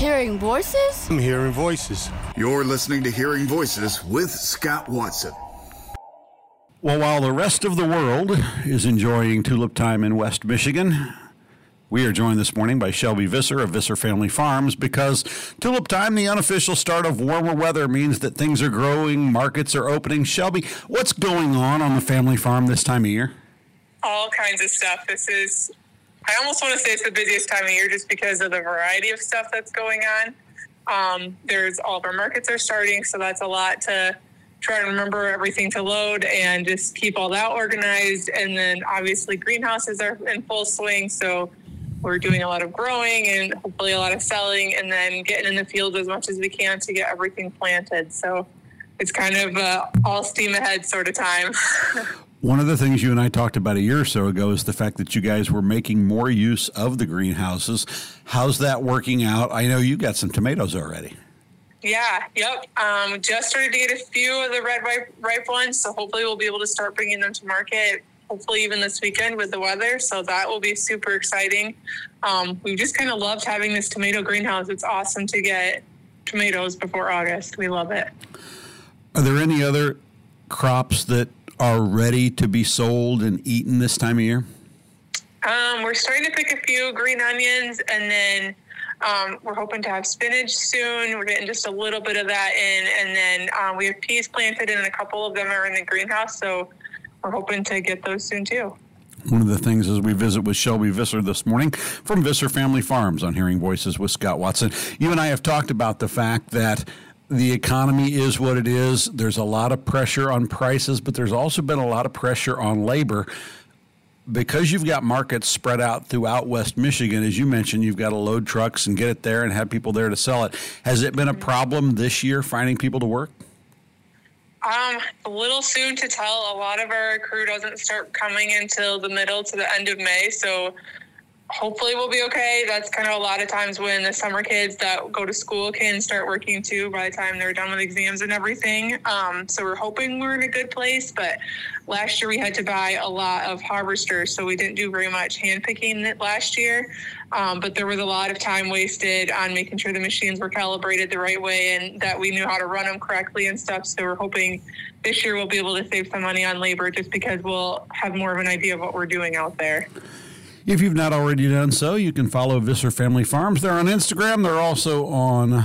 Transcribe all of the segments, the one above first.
Hearing voices? I'm hearing voices. You're listening to Hearing Voices with Scott Watson. Well, while the rest of the world is enjoying tulip time in West Michigan, we are joined this morning by Shelby Visser of Visser Family Farms because tulip time, the unofficial start of warmer weather, means that things are growing, markets are opening. Shelby, what's going on on the family farm this time of year? All kinds of stuff. This is, I almost want to say it's the busiest time of year just because of the variety of stuff that's going on. Um, there's all of our markets are starting, so that's a lot to try and remember everything to load and just keep all that organized. And then obviously greenhouses are in full swing, so we're doing a lot of growing and hopefully a lot of selling and then getting in the field as much as we can to get everything planted. So it's kind of uh, all steam ahead sort of time. One of the things you and I talked about a year or so ago is the fact that you guys were making more use of the greenhouses. How's that working out? I know you got some tomatoes already. Yeah, yep. Um, just started to get a few of the red ripe, ripe ones, so hopefully we'll be able to start bringing them to market hopefully even this weekend with the weather. So that will be super exciting. Um, we've just kind of loved having this tomato greenhouse. It's awesome to get tomatoes before August. We love it. Are there any other crops that are ready to be sold and eaten this time of year? Um, we're starting to pick a few green onions and then um, we're hoping to have spinach soon. We're getting just a little bit of that in. And then um, we have peas planted and a couple of them are in the greenhouse. So we're hoping to get those soon too. One of the things as we visit with Shelby Visser this morning from Visser Family Farms on Hearing Voices with Scott Watson. You and I have talked about the fact that the economy is what it is. There's a lot of pressure on prices, but there's also been a lot of pressure on labor. Because you've got markets spread out throughout West Michigan, as you mentioned, you've got to load trucks and get it there and have people there to sell it. Has it been a problem this year finding people to work? Um, a little soon to tell. A lot of our crew doesn't start coming until the middle to the end of May, so hopefully we'll be okay. That's kind of a lot of times when the summer kids that go to school can start working too by the time they're done with exams and everything. Um, so we're hoping we're in a good place. But last year we had to buy a lot of harvesters, so we didn't do very much hand picking last year. Um, but there was a lot of time wasted on making sure the machines were calibrated the right way and that we knew how to run them correctly and stuff. So we're hoping this year we'll be able to save some money on labor just because we'll have more of an idea of what we're doing out there. If you've not already done so, you can follow Visser Family Farms. They're on Instagram. They're also on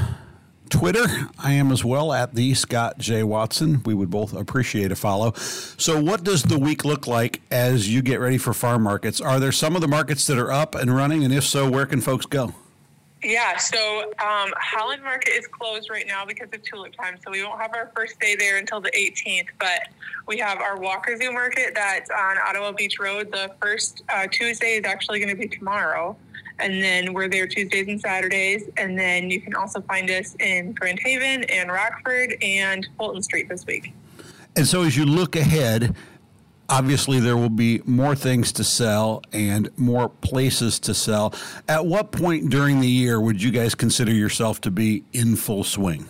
Twitter. I am as well at the Scott J. Watson. We would both appreciate a follow. So, what does the week look like as you get ready for farm markets? Are there some of the markets that are up and running? And if so, where can folks go? Yeah, so um, Holland Market is closed right now because of tulip time, so we won't have our first day there until the 18th. But we have our Walker Zoo Market that's on Ottawa Beach Road. The first uh, Tuesday is actually going to be tomorrow and then we're there Tuesdays and Saturdays. And then you can also find us in Grand Haven and Rockford and Fulton Street this week. And so as you look ahead, obviously there will be more things to sell and more places to sell. At what point during the year would you guys consider yourself to be in full swing?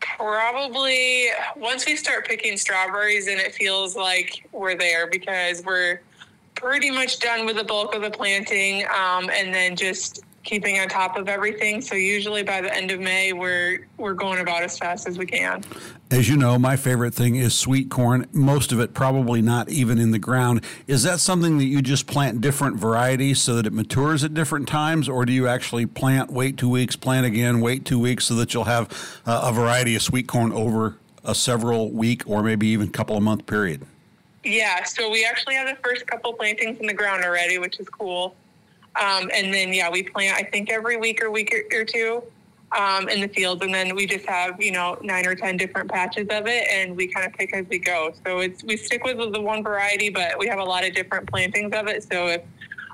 Probably once we start picking strawberries and it feels like we're there because we're pretty much done with the bulk of the planting um, and then just keeping on top of everything. So usually by the end of May, we're we're going about as fast as we can. As you know, my favorite thing is sweet corn. Most of it probably not even in the ground. Is that something that you just plant different varieties so that it matures at different times, or do you actually plant, wait two weeks, plant again, wait two weeks, so that you'll have uh, a variety of sweet corn over a several week or maybe even couple of month period? Yeah, so we actually have the first couple plantings in the ground already, which is cool. Um, and then, yeah, we plant, I think, every week or week or, or two um, in the fields. And then we just have, you know, nine or 10 different patches of it and we kind of pick as we go. So it's, we stick with the one variety, but we have a lot of different plantings of it. So if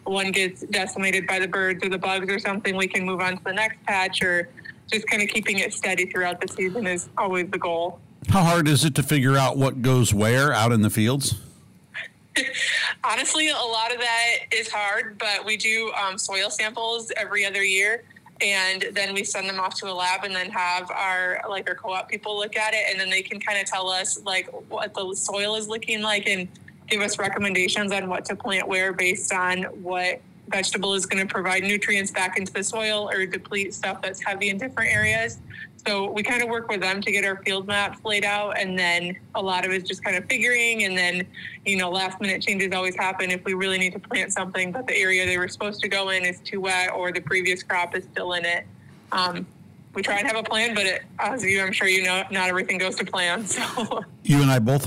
one gets decimated by the birds or the bugs or something, we can move on to the next patch or just kind of keeping it steady throughout the season is always the goal. How hard is it to figure out what goes where out in the fields? Honestly, a lot of that is hard, but we do um, soil samples every other year. And then we send them off to a lab and then have our like our co-op people look at it and then they can kind of tell us like what the soil is looking like and give us recommendations on what to plant where based on what vegetable is going to provide nutrients back into the soil or deplete stuff that's heavy in different areas. So we kind of work with them to get our field maps laid out, and then a lot of it's just kind of figuring. And then, you know, last minute changes always happen if we really need to plant something, but the area they were supposed to go in is too wet, or the previous crop is still in it. Um, we try and have a plan, but it, as you, I'm sure you know, not everything goes to plan. So you and I both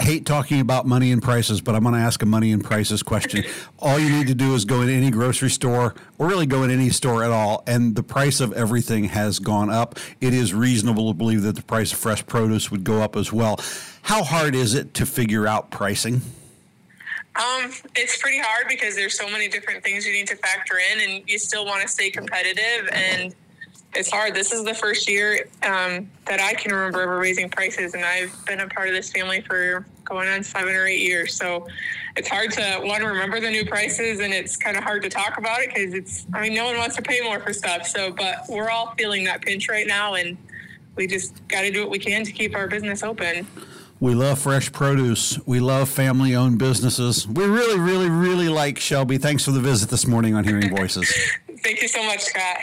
hate talking about money and prices, but I'm going to ask a money and prices question. all you need to do is go in any grocery store or really go in any store at all, and the price of everything has gone up. It is reasonable to believe that the price of fresh produce would go up as well. How hard is it to figure out pricing? Um, it's pretty hard because there's so many different things you need to factor in, and you still want to stay competitive and it's hard. This is the first year um, that I can remember ever raising prices, and I've been a part of this family for going on seven or eight years. So it's hard to one remember the new prices, and it's kind of hard to talk about it because it's. I mean, no one wants to pay more for stuff. So, but we're all feeling that pinch right now, and we just got to do what we can to keep our business open. We love fresh produce. We love family owned businesses. We really, really, really like Shelby. Thanks for the visit this morning on Hearing Voices. Thank you so much, Scott.